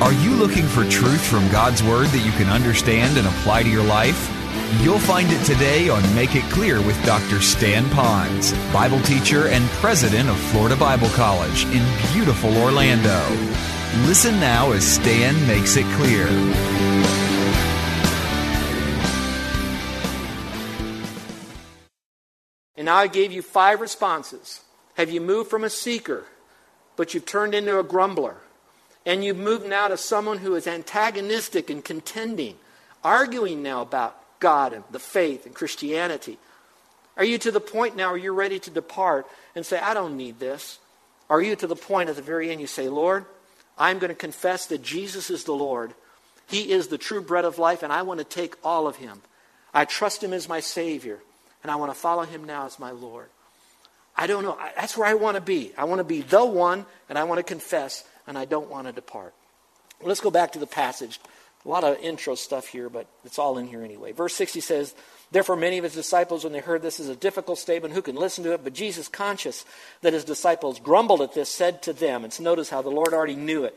Are you looking for truth from God's Word that you can understand and apply to your life? You'll find it today on Make It Clear with Dr. Stan Ponz, Bible teacher and president of Florida Bible College in beautiful Orlando. Listen now as Stan makes it clear. And now I gave you five responses. Have you moved from a seeker, but you've turned into a grumbler? And you've moved now to someone who is antagonistic and contending, arguing now about God and the faith and Christianity? Are you to the point now where you're ready to depart and say, I don't need this? Are you to the point at the very end you say, Lord, I'm going to confess that Jesus is the Lord. He is the true bread of life, and I want to take all of him. I trust him as my Savior, and I want to follow him now as my Lord. I don't know. That's where I want to be. I want to be the one, and I want to confess, and I don't want to depart. Let's go back to the passage. A lot of intro stuff here, but it's all in here anyway. Verse 60 says, Therefore, many of his disciples, when they heard this, is a difficult statement, who can listen to it? But Jesus, conscious that his disciples grumbled at this, said to them, and notice how the Lord already knew it.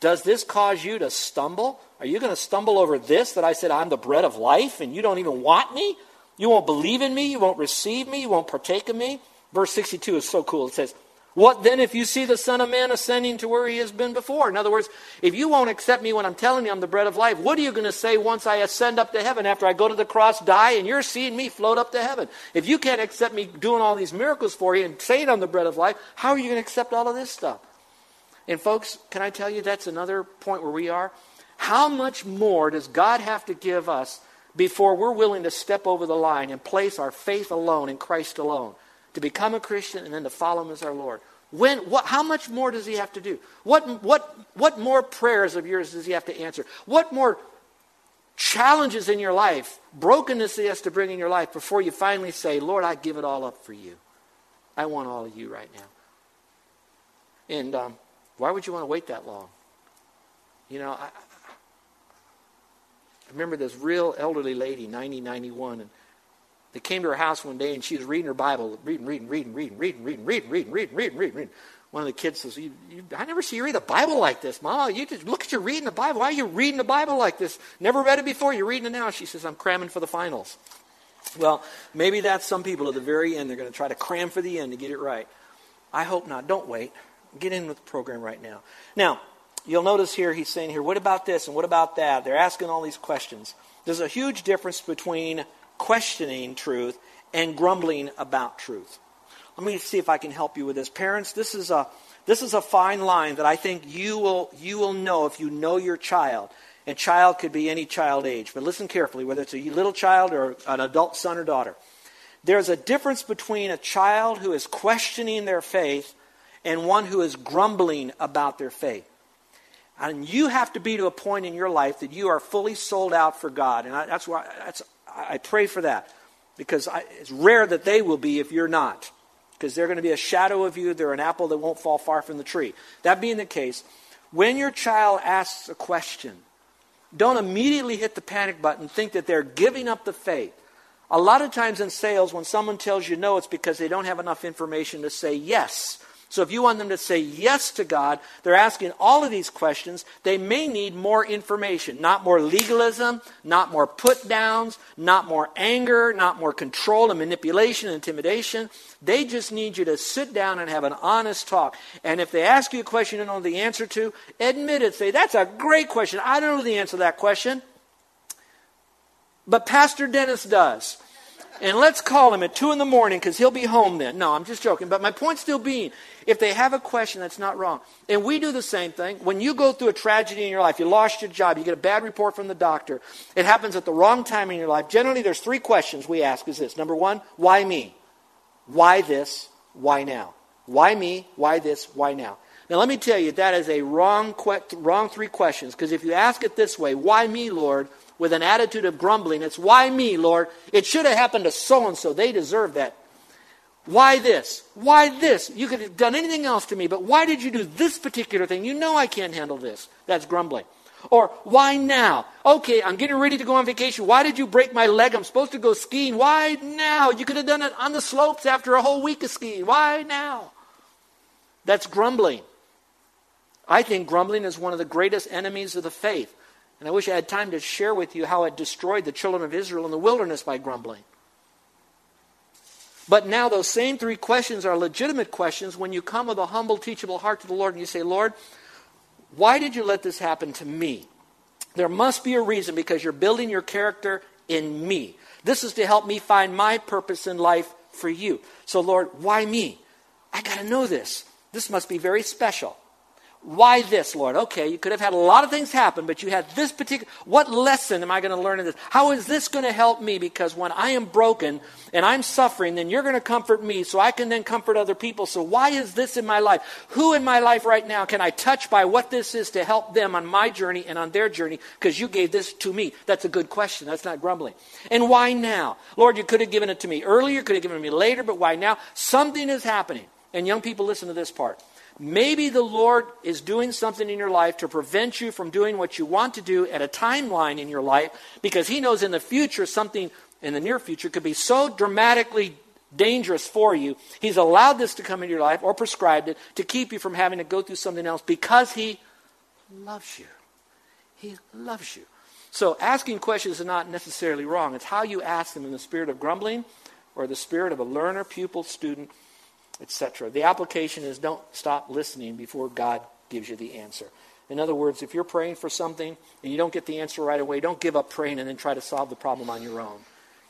Does this cause you to stumble? Are you going to stumble over this that I said I'm the bread of life and you don't even want me? You won't believe in me? You won't receive me? You won't partake of me? Verse 62 is so cool. It says, what then if you see the Son of Man ascending to where he has been before? In other words, if you won't accept me when I'm telling you I'm the bread of life, what are you going to say once I ascend up to heaven after I go to the cross, die, and you're seeing me float up to heaven? If you can't accept me doing all these miracles for you and saying I'm the bread of life, how are you going to accept all of this stuff? And folks, can I tell you that's another point where we are? How much more does God have to give us before we're willing to step over the line and place our faith alone in Christ alone? to become a Christian and then to follow him as our Lord. When, what, how much more does he have to do? What, what, what more prayers of yours does he have to answer? What more challenges in your life, brokenness he has to bring in your life before you finally say, Lord, I give it all up for you. I want all of you right now. And um, why would you want to wait that long? You know, I, I remember this real elderly lady, 90, 91, and they came to her house one day and she was reading her Bible, reading, reading, reading, reading, reading, reading, reading, reading, reading, reading, reading, reading. One of the kids says, you, you, I never see you read a Bible like this, Mama. You just look at you reading the Bible. Why are you reading the Bible like this? Never read it before. You're reading it now. She says, I'm cramming for the finals. Well, maybe that's some people at the very end. They're going to try to cram for the end to get it right. I hope not. Don't wait. Get in with the program right now. Now, you'll notice here he's saying here, what about this and what about that? They're asking all these questions. There's a huge difference between questioning truth and grumbling about truth. Let me see if I can help you with this. Parents, this is a this is a fine line that I think you will you will know if you know your child. And child could be any child age, but listen carefully, whether it's a little child or an adult son or daughter. There's a difference between a child who is questioning their faith and one who is grumbling about their faith. And you have to be to a point in your life that you are fully sold out for God. And I, that's why that's I pray for that because I, it's rare that they will be if you're not. Because they're going to be a shadow of you. They're an apple that won't fall far from the tree. That being the case, when your child asks a question, don't immediately hit the panic button, think that they're giving up the faith. A lot of times in sales, when someone tells you no, it's because they don't have enough information to say yes. So if you want them to say yes to God, they're asking all of these questions. They may need more information, not more legalism, not more put downs, not more anger, not more control and manipulation and intimidation. They just need you to sit down and have an honest talk. And if they ask you a question you don't know the answer to, admit it. Say, that's a great question. I don't know the answer to that question. But Pastor Dennis does. And let's call him at 2 in the morning because he'll be home then. No, I'm just joking. But my point still being, if they have a question, that's not wrong. And we do the same thing. When you go through a tragedy in your life, you lost your job, you get a bad report from the doctor, it happens at the wrong time in your life. Generally, there's three questions we ask is this. Number one, why me? Why this? Why now? Why me? Why this? Why now? Now, let me tell you, that is a wrong, wrong three questions. Because if you ask it this way, why me, Lord, with an attitude of grumbling, it's why me, Lord? It should have happened to so and so. They deserve that. Why this? Why this? You could have done anything else to me, but why did you do this particular thing? You know I can't handle this. That's grumbling. Or why now? Okay, I'm getting ready to go on vacation. Why did you break my leg? I'm supposed to go skiing. Why now? You could have done it on the slopes after a whole week of skiing. Why now? That's grumbling. I think grumbling is one of the greatest enemies of the faith. And I wish I had time to share with you how it destroyed the children of Israel in the wilderness by grumbling. But now those same three questions are legitimate questions when you come with a humble, teachable heart to the Lord and you say, Lord, why did you let this happen to me? There must be a reason because you're building your character in me. This is to help me find my purpose in life for you. So, Lord, why me? I got to know this. This must be very special. Why this, Lord? Okay, you could have had a lot of things happen, but you had this particular. What lesson am I going to learn in this? How is this going to help me? Because when I am broken and I'm suffering, then you're going to comfort me so I can then comfort other people. So why is this in my life? Who in my life right now can I touch by what this is to help them on my journey and on their journey? Because you gave this to me. That's a good question. That's not grumbling. And why now? Lord, you could have given it to me earlier, could have given it to me later, but why now? Something is happening. And young people, listen to this part. Maybe the Lord is doing something in your life to prevent you from doing what you want to do at a timeline in your life because He knows in the future something in the near future could be so dramatically dangerous for you. He's allowed this to come into your life or prescribed it to keep you from having to go through something else because He loves you. He loves you. So asking questions is not necessarily wrong. It's how you ask them in the spirit of grumbling or the spirit of a learner, pupil, student etc. The application is don't stop listening before God gives you the answer. In other words, if you're praying for something and you don't get the answer right away, don't give up praying and then try to solve the problem on your own.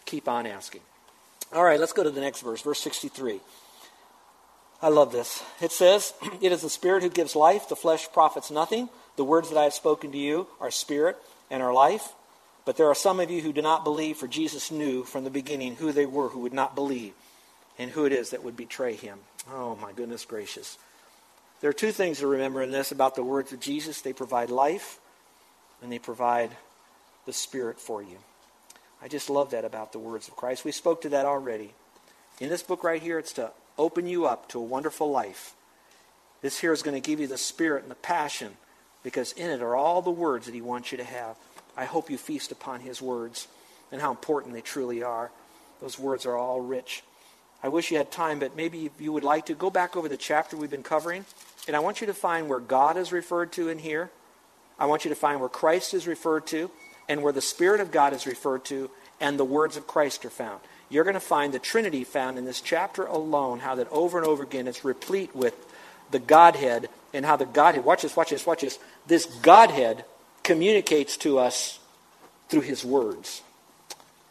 Keep on asking. All right, let's go to the next verse, verse 63. I love this. It says, It is the Spirit who gives life, the flesh profits nothing. The words that I have spoken to you are spirit and are life. But there are some of you who do not believe, for Jesus knew from the beginning who they were who would not believe and who it is that would betray him. Oh, my goodness gracious. There are two things to remember in this about the words of Jesus they provide life, and they provide the Spirit for you. I just love that about the words of Christ. We spoke to that already. In this book right here, it's to open you up to a wonderful life. This here is going to give you the spirit and the passion because in it are all the words that he wants you to have. I hope you feast upon his words and how important they truly are. Those words are all rich. I wish you had time, but maybe you would like to go back over the chapter we've been covering, and I want you to find where God is referred to in here. I want you to find where Christ is referred to, and where the Spirit of God is referred to, and the words of Christ are found. You're going to find the Trinity found in this chapter alone, how that over and over again it's replete with the Godhead, and how the Godhead, watch this, watch this, watch this, this Godhead communicates to us through his words.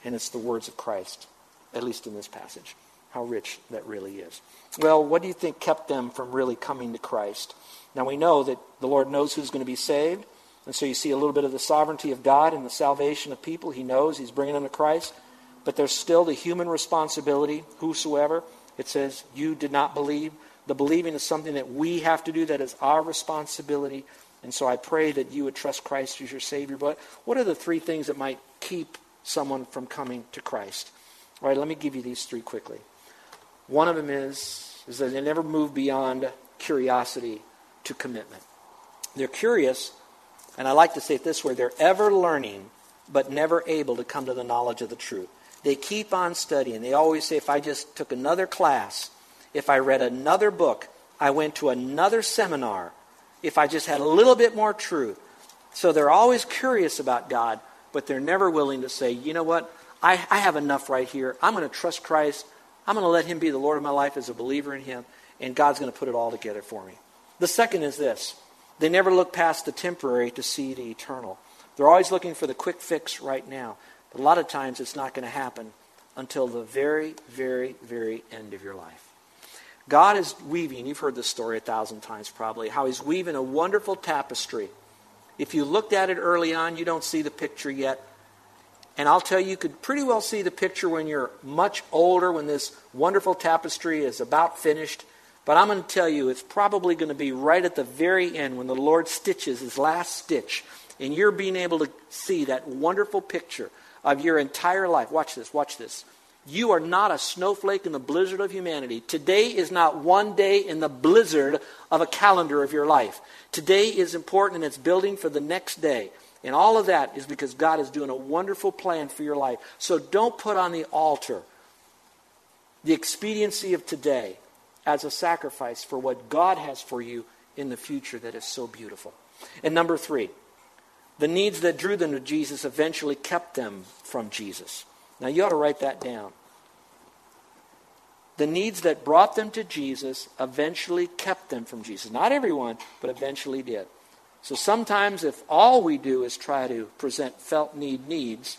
And it's the words of Christ, at least in this passage how rich that really is. Well, what do you think kept them from really coming to Christ? Now we know that the Lord knows who's going to be saved. And so you see a little bit of the sovereignty of God and the salvation of people. He knows He's bringing them to Christ. But there's still the human responsibility, whosoever. It says, You did not believe. The believing is something that we have to do, that is our responsibility. And so I pray that you would trust Christ as your Savior. But what are the three things that might keep someone from coming to Christ? All right, let me give you these three quickly. One of them is, is that they never move beyond curiosity to commitment. They're curious, and I like to say it this way they're ever learning, but never able to come to the knowledge of the truth. They keep on studying. They always say, if I just took another class, if I read another book, I went to another seminar, if I just had a little bit more truth. So they're always curious about God, but they're never willing to say, you know what? I, I have enough right here. I'm going to trust Christ. I'm going to let Him be the Lord of my life as a believer in Him, and God's going to put it all together for me. The second is this they never look past the temporary to see the eternal. They're always looking for the quick fix right now. But a lot of times it's not going to happen until the very, very, very end of your life. God is weaving, you've heard this story a thousand times probably, how He's weaving a wonderful tapestry. If you looked at it early on, you don't see the picture yet. And I'll tell you, you could pretty well see the picture when you're much older, when this wonderful tapestry is about finished. But I'm going to tell you, it's probably going to be right at the very end when the Lord stitches his last stitch, and you're being able to see that wonderful picture of your entire life. Watch this, watch this. You are not a snowflake in the blizzard of humanity. Today is not one day in the blizzard of a calendar of your life. Today is important and it's building for the next day. And all of that is because God is doing a wonderful plan for your life. So don't put on the altar the expediency of today as a sacrifice for what God has for you in the future that is so beautiful. And number three, the needs that drew them to Jesus eventually kept them from Jesus. Now, you ought to write that down. The needs that brought them to Jesus eventually kept them from Jesus. Not everyone, but eventually did. So sometimes, if all we do is try to present felt need needs,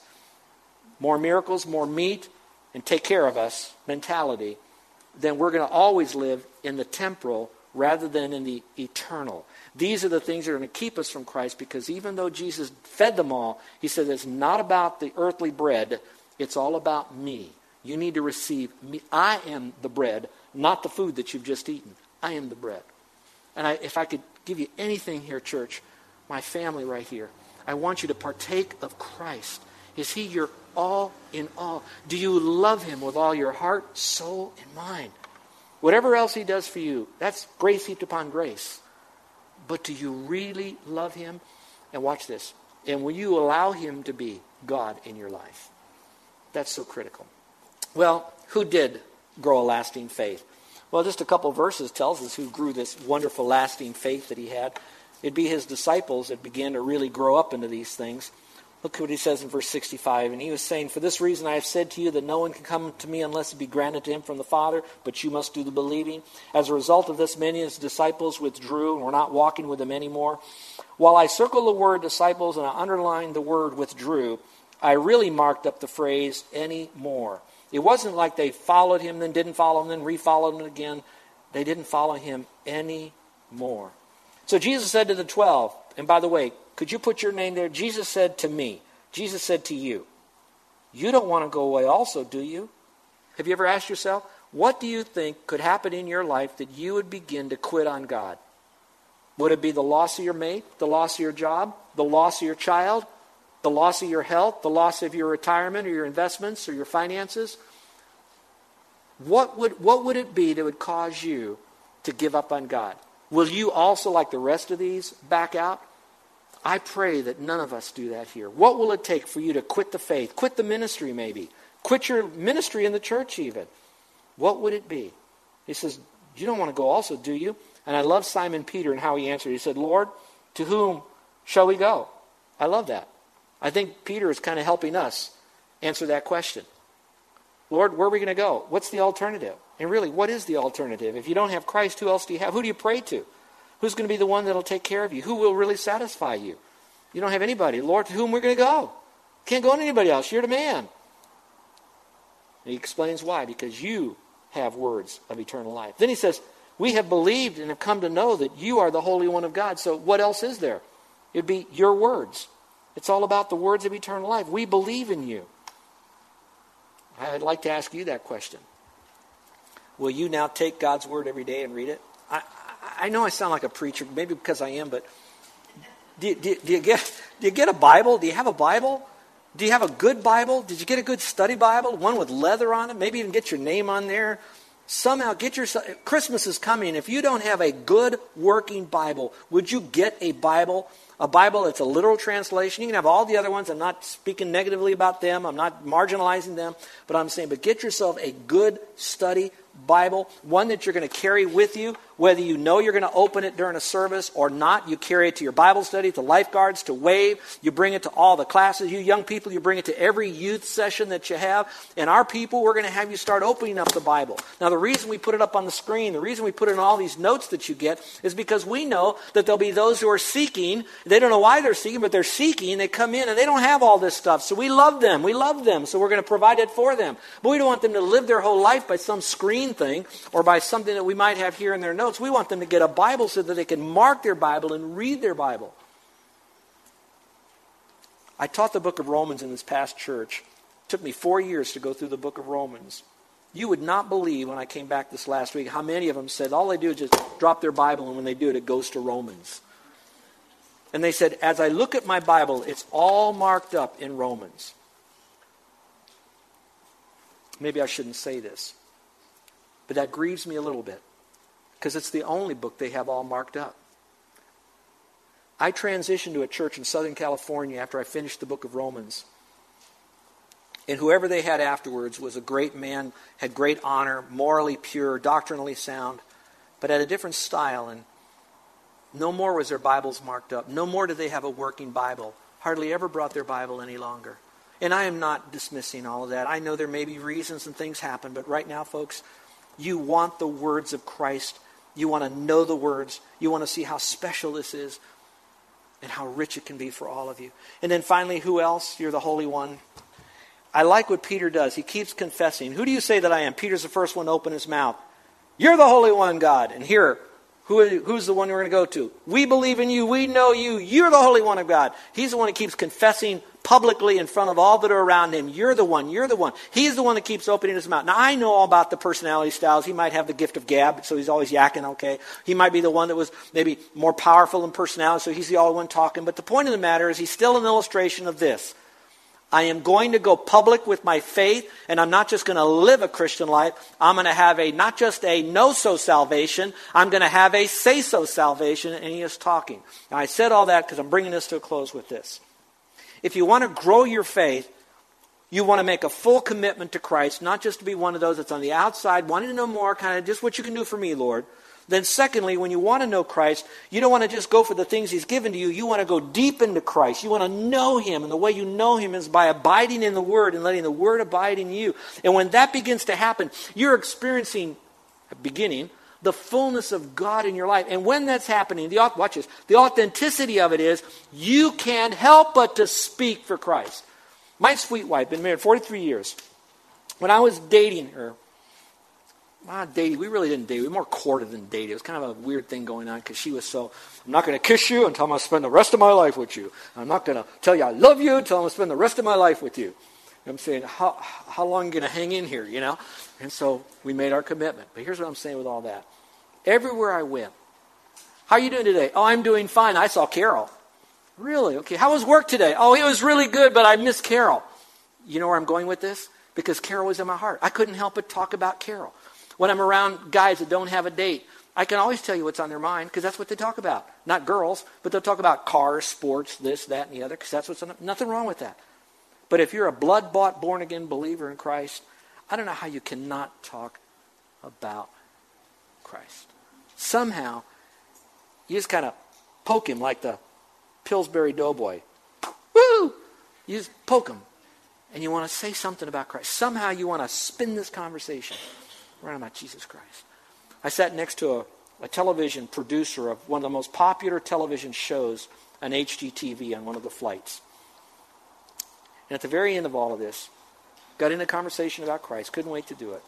more miracles, more meat, and take care of us mentality, then we're going to always live in the temporal rather than in the eternal. These are the things that are going to keep us from Christ because even though Jesus fed them all, he said it's not about the earthly bread, it's all about me. You need to receive me. I am the bread, not the food that you've just eaten. I am the bread. And I, if I could give you anything here, church, my family right here, I want you to partake of Christ. Is he your all in all? Do you love him with all your heart, soul, and mind? Whatever else he does for you, that's grace heaped upon grace. But do you really love him? And watch this. And will you allow him to be God in your life? That's so critical. Well, who did grow a lasting faith? Well, just a couple verses tells us who grew this wonderful lasting faith that he had. It'd be his disciples that began to really grow up into these things. Look what he says in verse 65. And he was saying, For this reason I have said to you that no one can come to me unless it be granted to him from the Father, but you must do the believing. As a result of this, many of his disciples withdrew and were not walking with him anymore. While I circle the word disciples and I underline the word withdrew, I really marked up the phrase anymore. It wasn't like they followed him, then didn't follow him, then refollowed him again. They didn't follow him anymore. So Jesus said to the twelve, and by the way, could you put your name there? Jesus said to me, Jesus said to you, You don't want to go away also, do you? Have you ever asked yourself, what do you think could happen in your life that you would begin to quit on God? Would it be the loss of your mate, the loss of your job, the loss of your child, the loss of your health, the loss of your retirement or your investments or your finances? What would, what would it be that would cause you to give up on God? Will you also, like the rest of these, back out? I pray that none of us do that here. What will it take for you to quit the faith, quit the ministry maybe, quit your ministry in the church even? What would it be? He says, You don't want to go also, do you? And I love Simon Peter and how he answered. He said, Lord, to whom shall we go? I love that. I think Peter is kind of helping us answer that question. Lord, where are we going to go? What's the alternative? And really, what is the alternative? If you don't have Christ, who else do you have? Who do you pray to? Who's going to be the one that'll take care of you? Who will really satisfy you? You don't have anybody. Lord, to whom we're going to go? Can't go to anybody else. You're the man. And he explains why. Because you have words of eternal life. Then he says, We have believed and have come to know that you are the Holy One of God. So what else is there? It'd be your words. It's all about the words of eternal life. We believe in you. I'd like to ask you that question. Will you now take God's word every day and read it? I, I know I sound like a preacher, maybe because I am, but do, do, do, you get, do you get a Bible? Do you have a Bible? Do you have a good Bible? Did you get a good study Bible? One with leather on it? Maybe even get your name on there? Somehow get yourself. Christmas is coming. If you don't have a good working Bible, would you get a Bible? A Bible that's a literal translation. You can have all the other ones. I'm not speaking negatively about them. I'm not marginalizing them. But I'm saying, but get yourself a good study Bible, one that you're going to carry with you, whether you know you're going to open it during a service or not. You carry it to your Bible study, to lifeguards, to Wave. You bring it to all the classes. You young people, you bring it to every youth session that you have. And our people, we're going to have you start opening up the Bible. Now, the reason we put it up on the screen, the reason we put in all these notes that you get, is because we know that there'll be those who are seeking. They don't know why they're seeking, but they're seeking. They come in and they don't have all this stuff. So we love them. We love them. So we're going to provide it for them. But we don't want them to live their whole life by some screen thing or by something that we might have here in their notes. We want them to get a Bible so that they can mark their Bible and read their Bible. I taught the book of Romans in this past church. It took me four years to go through the book of Romans. You would not believe when I came back this last week how many of them said all they do is just drop their Bible, and when they do it, it goes to Romans. And they said, as I look at my Bible, it's all marked up in Romans. Maybe I shouldn't say this, but that grieves me a little bit because it's the only book they have all marked up. I transitioned to a church in Southern California after I finished the book of Romans. And whoever they had afterwards was a great man, had great honor, morally pure, doctrinally sound, but had a different style and no more was their Bibles marked up. No more did they have a working Bible. Hardly ever brought their Bible any longer. And I am not dismissing all of that. I know there may be reasons and things happen, but right now, folks, you want the words of Christ. You want to know the words. You want to see how special this is and how rich it can be for all of you. And then finally, who else? You're the Holy One. I like what Peter does. He keeps confessing. Who do you say that I am? Peter's the first one to open his mouth. You're the Holy One, God. And here, who, who's the one we're going to go to? We believe in you. We know you. You're the Holy One of God. He's the one that keeps confessing publicly in front of all that are around him. You're the one. You're the one. He's the one that keeps opening his mouth. Now, I know all about the personality styles. He might have the gift of gab, so he's always yakking, okay. He might be the one that was maybe more powerful in personality, so he's the only one talking. But the point of the matter is, he's still an illustration of this. I am going to go public with my faith, and I'm not just going to live a Christian life. I'm going to have a not just a no so salvation, I'm going to have a say so salvation, and he is talking. Now, I said all that because I'm bringing this to a close with this. If you want to grow your faith, you want to make a full commitment to Christ, not just to be one of those that's on the outside, wanting to know more, kind of just what you can do for me, Lord. Then, secondly, when you want to know Christ, you don't want to just go for the things He's given to you. You want to go deep into Christ. You want to know Him. And the way you know Him is by abiding in the Word and letting the Word abide in you. And when that begins to happen, you're experiencing, beginning, the fullness of God in your life. And when that's happening, the, watch this, the authenticity of it is you can't help but to speak for Christ. My sweet wife, been married 43 years. When I was dating her, not dating. We really didn't date. We were more courted than dated. It was kind of a weird thing going on because she was so, I'm not going to kiss you until I'm going to spend the rest of my life with you. I'm not going to tell you I love you until I'm going to spend the rest of my life with you. I'm saying, how, how long are you going to hang in here, you know? And so we made our commitment. But here's what I'm saying with all that. Everywhere I went, how are you doing today? Oh, I'm doing fine. I saw Carol. Really? Okay. How was work today? Oh, it was really good, but I miss Carol. You know where I'm going with this? Because Carol was in my heart. I couldn't help but talk about Carol. When I'm around guys that don't have a date, I can always tell you what's on their mind because that's what they talk about. Not girls, but they'll talk about cars, sports, this, that, and the other because that's what's on, nothing wrong with that. But if you're a blood bought, born again believer in Christ, I don't know how you cannot talk about Christ. Somehow, you just kind of poke him like the Pillsbury Doughboy. Woo! You just poke him. And you want to say something about Christ. Somehow you want to spin this conversation around about Jesus Christ. I sat next to a, a television producer of one of the most popular television shows on HGTV on one of the flights. And at the very end of all of this, got in a conversation about Christ, couldn't wait to do it.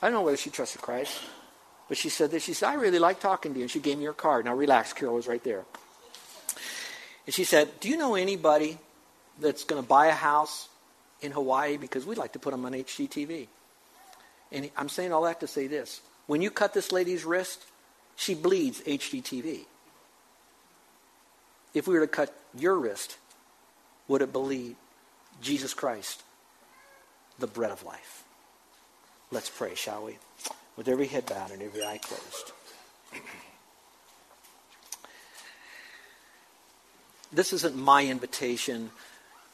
I don't know whether she trusted Christ, but she said this. She said, I really like talking to you. And she gave me her card. Now relax, Carol was right there. And she said, Do you know anybody that's going to buy a house in Hawaii? Because we'd like to put them on HGTV. And I'm saying all that to say this. When you cut this lady's wrist, she bleeds HGTV. If we were to cut your wrist, would it bleed Jesus Christ, the bread of life? Let's pray, shall we? With every head bowed and every eye closed. this isn't my invitation.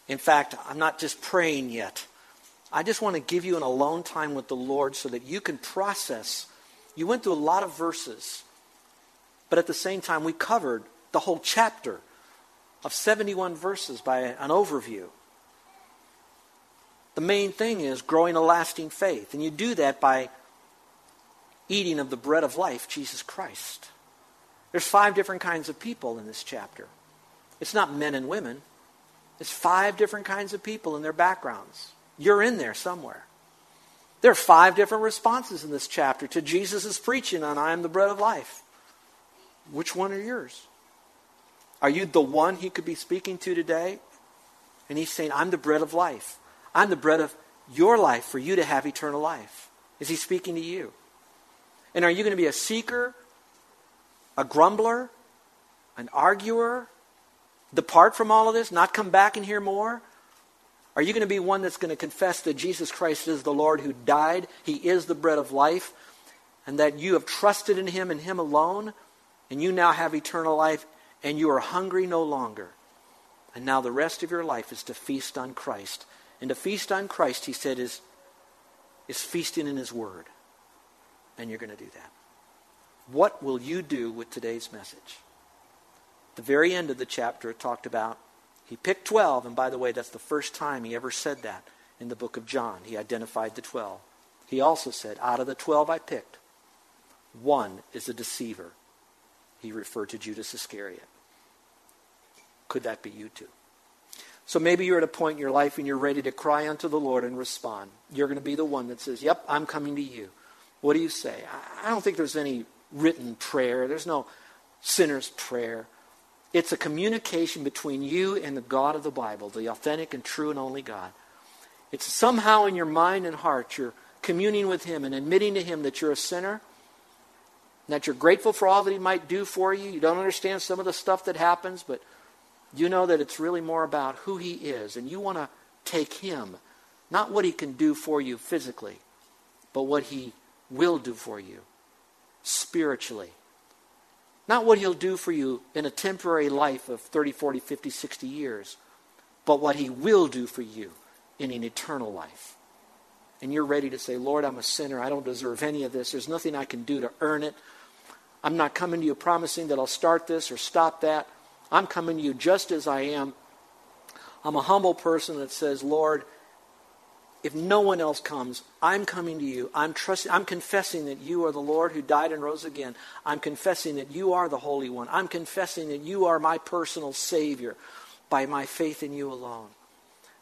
In fact, I'm not just praying yet. I just want to give you an alone time with the Lord so that you can process. You went through a lot of verses, but at the same time, we covered the whole chapter of 71 verses by an overview. The main thing is growing a lasting faith, and you do that by eating of the bread of life, Jesus Christ. There's five different kinds of people in this chapter. It's not men and women. It's five different kinds of people and their backgrounds. You're in there somewhere. There are five different responses in this chapter to Jesus' preaching on I am the bread of life. Which one are yours? Are you the one he could be speaking to today? And he's saying, I'm the bread of life. I'm the bread of your life for you to have eternal life? Is he speaking to you? And are you going to be a seeker, a grumbler, an arguer, depart from all of this, not come back and hear more? Are you going to be one that's going to confess that Jesus Christ is the Lord who died, He is the bread of life, and that you have trusted in Him and Him alone, and you now have eternal life, and you are hungry no longer? And now the rest of your life is to feast on Christ. And to feast on Christ, He said, is, is feasting in His Word. And you're going to do that. What will you do with today's message? the very end of the chapter, it talked about he picked 12, and by the way, that's the first time he ever said that in the book of John. He identified the 12. He also said, Out of the 12 I picked, one is a deceiver. He referred to Judas Iscariot. Could that be you too? So maybe you're at a point in your life and you're ready to cry unto the Lord and respond. You're going to be the one that says, Yep, I'm coming to you. What do you say? I don't think there's any written prayer, there's no sinner's prayer. It's a communication between you and the God of the Bible, the authentic and true and only God. It's somehow in your mind and heart you're communing with Him and admitting to Him that you're a sinner, that you're grateful for all that He might do for you. You don't understand some of the stuff that happens, but you know that it's really more about who He is, and you want to take Him, not what He can do for you physically, but what He will do for you spiritually not what he'll do for you in a temporary life of 30, 40, 50, 60 years, but what he will do for you in an eternal life. And you're ready to say, Lord, I'm a sinner. I don't deserve any of this. There's nothing I can do to earn it. I'm not coming to you promising that I'll start this or stop that. I'm coming to you just as I am. I'm a humble person that says, Lord, if no one else comes, I'm coming to you. I'm trusting, I'm confessing that you are the Lord who died and rose again. I'm confessing that you are the Holy One. I'm confessing that you are my personal Savior by my faith in you alone.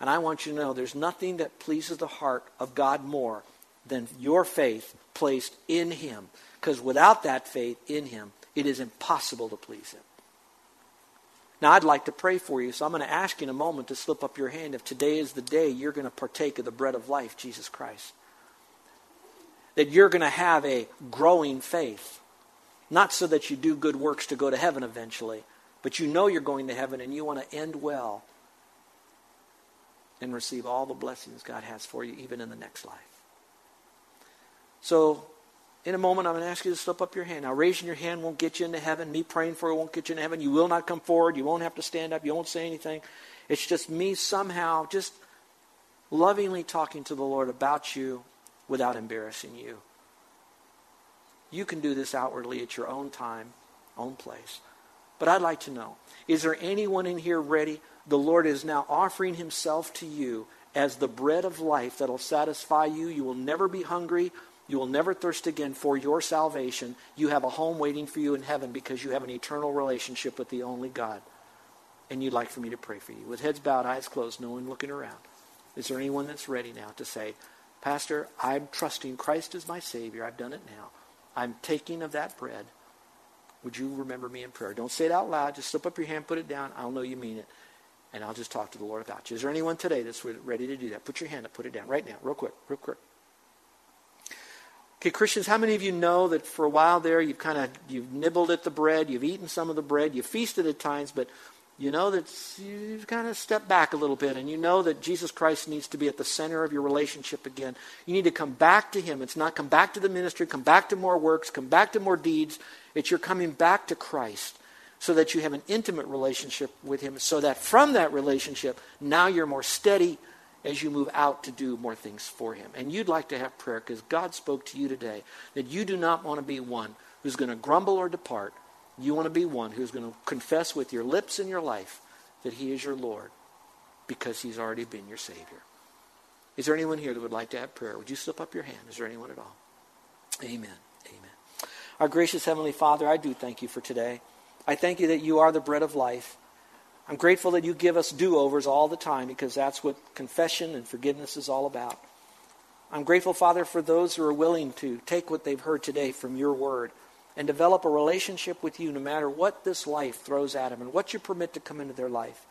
And I want you to know there's nothing that pleases the heart of God more than your faith placed in Him. Because without that faith in Him, it is impossible to please Him. Now, I'd like to pray for you, so I'm going to ask you in a moment to slip up your hand if today is the day you're going to partake of the bread of life, Jesus Christ. That you're going to have a growing faith. Not so that you do good works to go to heaven eventually, but you know you're going to heaven and you want to end well and receive all the blessings God has for you, even in the next life. So, in a moment, I'm going to ask you to slip up your hand. Now, raising your hand won't get you into heaven. Me praying for you won't get you into heaven. You will not come forward. You won't have to stand up. You won't say anything. It's just me somehow just lovingly talking to the Lord about you without embarrassing you. You can do this outwardly at your own time, own place. But I'd like to know is there anyone in here ready? The Lord is now offering himself to you as the bread of life that'll satisfy you. You will never be hungry you will never thirst again for your salvation. You have a home waiting for you in heaven because you have an eternal relationship with the only God. And you'd like for me to pray for you. With heads bowed, eyes closed, no one looking around. Is there anyone that's ready now to say, Pastor, I'm trusting Christ as my Savior. I've done it now. I'm taking of that bread. Would you remember me in prayer? Don't say it out loud. Just slip up your hand, put it down. I'll know you mean it. And I'll just talk to the Lord about you. Is there anyone today that's ready to do that? Put your hand up, put it down right now, real quick, real quick. Okay, Christians, how many of you know that for a while there you've kind of you've nibbled at the bread, you've eaten some of the bread, you've feasted at times, but you know that you've kind of stepped back a little bit and you know that Jesus Christ needs to be at the center of your relationship again. You need to come back to him. It's not come back to the ministry, come back to more works, come back to more deeds. It's you're coming back to Christ so that you have an intimate relationship with him so that from that relationship now you're more steady as you move out to do more things for Him. And you'd like to have prayer because God spoke to you today that you do not want to be one who's going to grumble or depart. You want to be one who's going to confess with your lips and your life that He is your Lord because He's already been your Savior. Is there anyone here that would like to have prayer? Would you slip up your hand? Is there anyone at all? Amen. Amen. Our gracious Heavenly Father, I do thank you for today. I thank you that you are the bread of life. I'm grateful that you give us do overs all the time because that's what confession and forgiveness is all about. I'm grateful, Father, for those who are willing to take what they've heard today from your word and develop a relationship with you no matter what this life throws at them and what you permit to come into their life.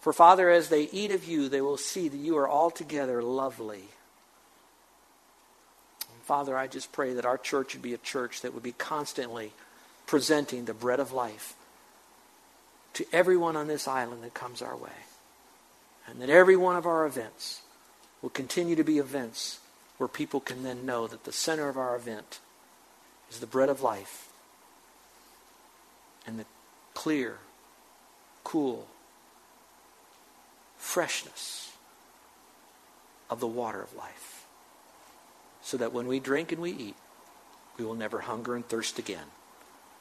For, Father, as they eat of you, they will see that you are altogether lovely. And Father, I just pray that our church would be a church that would be constantly presenting the bread of life to everyone on this island that comes our way. And that every one of our events will continue to be events where people can then know that the center of our event is the bread of life and the clear, cool freshness of the water of life. So that when we drink and we eat, we will never hunger and thirst again.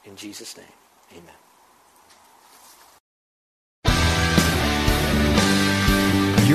In Jesus' name, amen.